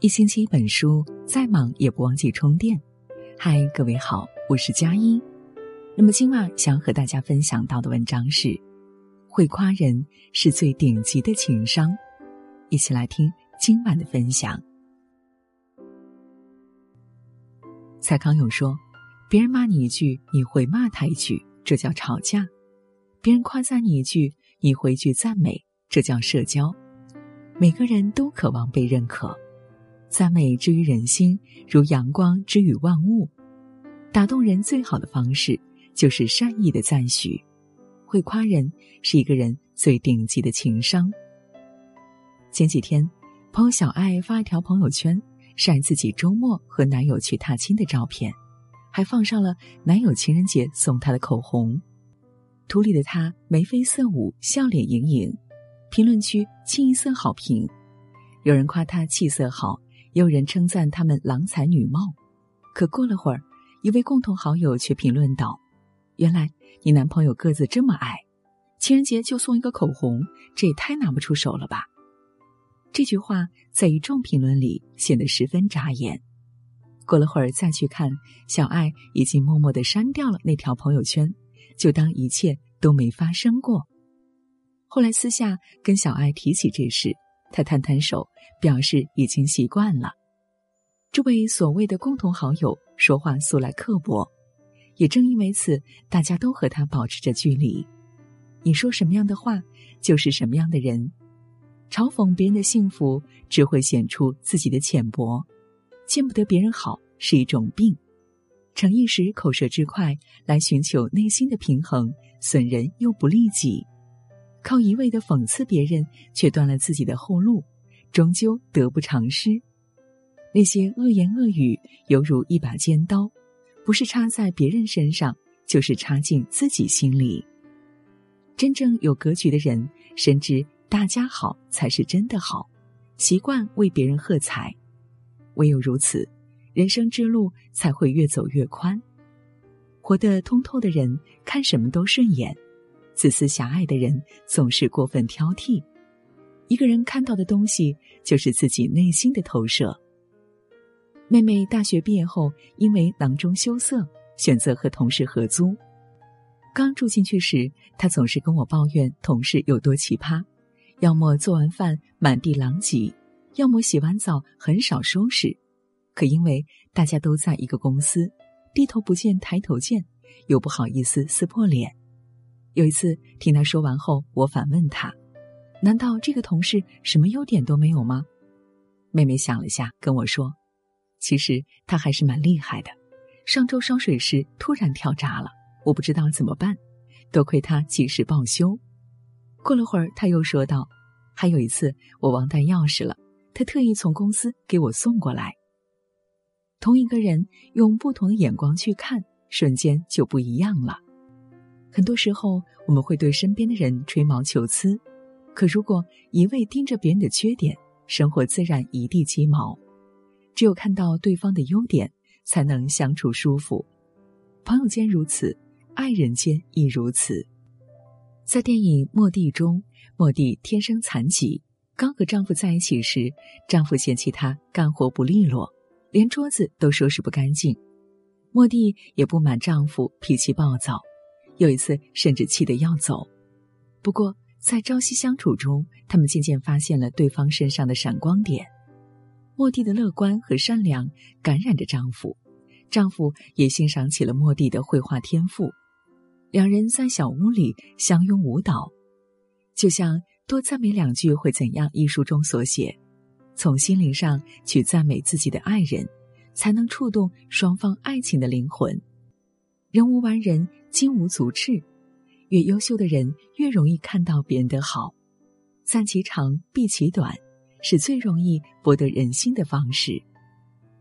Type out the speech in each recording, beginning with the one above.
一星期一本书，再忙也不忘记充电。嗨，各位好，我是佳音。那么今晚想和大家分享到的文章是：会夸人是最顶级的情商。一起来听今晚的分享。蔡康永说：“别人骂你一句，你回骂他一句，这叫吵架；别人夸赞你一句，你回句赞美，这叫社交。每个人都渴望被认可。”赞美之于人心，如阳光之于万物。打动人最好的方式，就是善意的赞许。会夸人，是一个人最顶级的情商。前几天，朋友小爱发一条朋友圈，晒自己周末和男友去踏青的照片，还放上了男友情人节送她的口红。图里的她眉飞色舞，笑脸盈盈，评论区清一色好评。有人夸她气色好。有人称赞他们郎才女貌，可过了会儿，一位共同好友却评论道：“原来你男朋友个子这么矮，情人节就送一个口红，这也太拿不出手了吧？”这句话在一众评论里显得十分扎眼。过了会儿再去看，小爱已经默默的删掉了那条朋友圈，就当一切都没发生过。后来私下跟小爱提起这事。他摊摊手，表示已经习惯了。这位所谓的共同好友说话素来刻薄，也正因为此，大家都和他保持着距离。你说什么样的话，就是什么样的人。嘲讽别人的幸福，只会显出自己的浅薄。见不得别人好是一种病。逞一时口舌之快来寻求内心的平衡，损人又不利己。靠一味的讽刺别人，却断了自己的后路，终究得不偿失。那些恶言恶语，犹如一把尖刀，不是插在别人身上，就是插进自己心里。真正有格局的人，深知大家好才是真的好，习惯为别人喝彩。唯有如此，人生之路才会越走越宽。活得通透的人，看什么都顺眼。自私狭隘的人总是过分挑剔。一个人看到的东西，就是自己内心的投射。妹妹大学毕业后，因为囊中羞涩，选择和同事合租。刚住进去时，她总是跟我抱怨同事有多奇葩：要么做完饭满地狼藉，要么洗完澡很少收拾。可因为大家都在一个公司，低头不见抬头见，又不好意思撕破脸。有一次听他说完后，我反问他：“难道这个同事什么优点都没有吗？”妹妹想了下，跟我说：“其实他还是蛮厉害的。上周烧水时突然跳闸了，我不知道怎么办，多亏他及时报修。”过了会儿，他又说道：“还有一次我忘带钥匙了，他特意从公司给我送过来。同一个人用不同的眼光去看，瞬间就不一样了。”很多时候，我们会对身边的人吹毛求疵，可如果一味盯着别人的缺点，生活自然一地鸡毛。只有看到对方的优点，才能相处舒服。朋友间如此，爱人间亦如此。在电影《莫蒂》中，莫蒂天生残疾，刚和丈夫在一起时，丈夫嫌弃她干活不利落，连桌子都收拾不干净。莫蒂也不满丈夫脾气暴躁。有一次，甚至气得要走。不过，在朝夕相处中，他们渐渐发现了对方身上的闪光点。莫蒂的乐观和善良感染着丈夫，丈夫也欣赏起了莫蒂的绘画天赋。两人在小屋里相拥舞蹈，就像多赞美两句会怎样一书中所写：从心灵上去赞美自己的爱人，才能触动双方爱情的灵魂。人无完人。金无足赤，越优秀的人越容易看到别人的好，赞其长，避其短，是最容易博得人心的方式。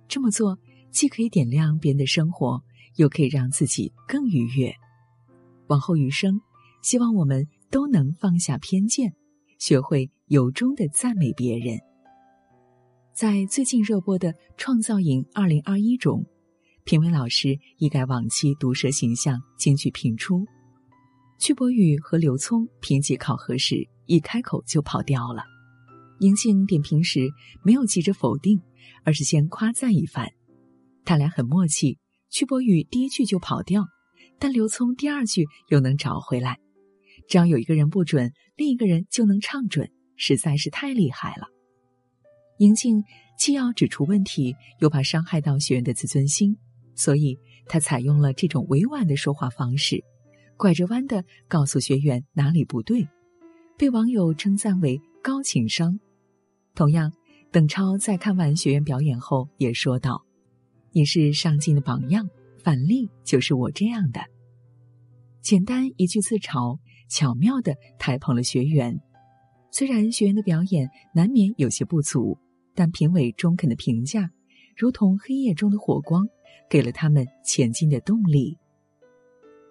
这么做既可以点亮别人的生活，又可以让自己更愉悦。往后余生，希望我们都能放下偏见，学会由衷的赞美别人。在最近热播的《创造营二零二一》中。评委老师一改往期毒舌形象，京剧评出。曲博宇和刘聪评级考核时，一开口就跑调了。宁静点评时没有急着否定，而是先夸赞一番。他俩很默契，屈伯宇第一句就跑掉，但刘聪第二句又能找回来。只要有一个人不准，另一个人就能唱准，实在是太厉害了。宁静既要指出问题，又怕伤害到学员的自尊心，所以他采用了这种委婉的说话方式，拐着弯的告诉学员哪里不对，被网友称赞为高情商。同样，邓超在看完学员表演后也说道：“你是上进的榜样，反例就是我这样的。”简单一句自嘲，巧妙的抬捧了学员。虽然学员的表演难免有些不足。但评委中肯的评价，如同黑夜中的火光，给了他们前进的动力。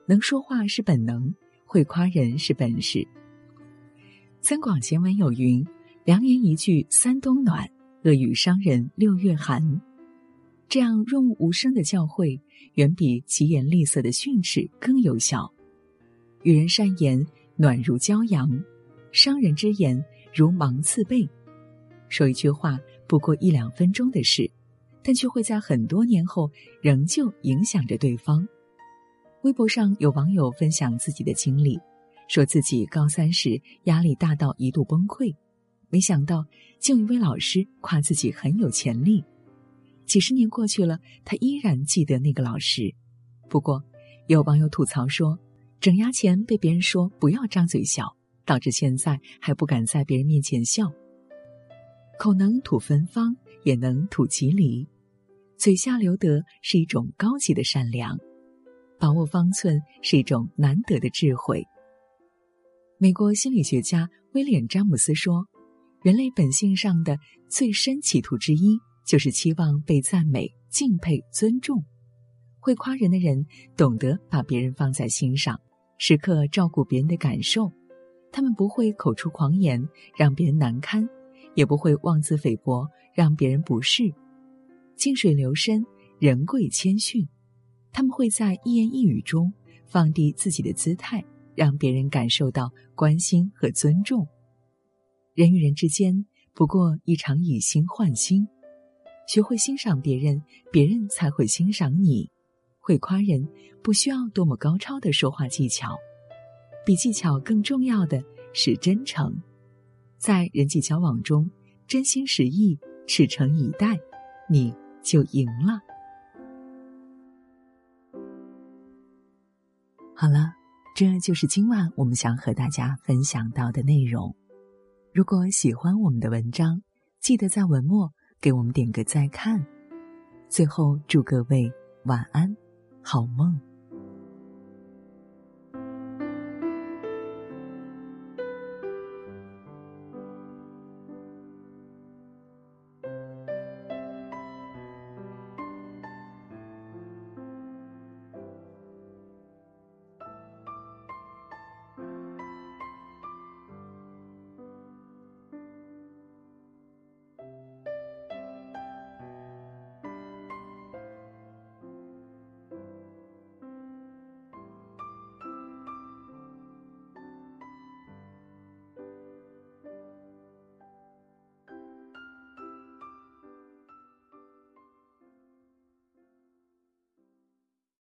能说话是本能，会夸人是本事。三广贤文有云：“良言一句三冬暖，恶语伤人六月寒。”这样润物无声的教诲，远比疾言厉色的训斥更有效。与人善言，暖如骄阳；伤人之言，如芒刺背。说一句话。不过一两分钟的事，但却会在很多年后仍旧影响着对方。微博上有网友分享自己的经历，说自己高三时压力大到一度崩溃，没想到竟一位老师夸自己很有潜力。几十年过去了，他依然记得那个老师。不过，有网友吐槽说，整牙前被别人说不要张嘴笑，导致现在还不敢在别人面前笑。口能吐芬芳，也能吐吉利。嘴下留德是一种高级的善良，把握方寸是一种难得的智慧。美国心理学家威廉·詹姆斯说：“人类本性上的最深企图之一，就是期望被赞美、敬佩、尊重。会夸人的人，懂得把别人放在心上，时刻照顾别人的感受。他们不会口出狂言，让别人难堪。”也不会妄自菲薄，让别人不适。静水流深，人贵谦逊。他们会在一言一语中放低自己的姿态，让别人感受到关心和尊重。人与人之间不过一场以心换心，学会欣赏别人，别人才会欣赏你。会夸人不需要多么高超的说话技巧，比技巧更重要的是真诚。在人际交往中，真心实意、赤诚以待，你就赢了。好了，这就是今晚我们想和大家分享到的内容。如果喜欢我们的文章，记得在文末给我们点个再看。最后，祝各位晚安，好梦。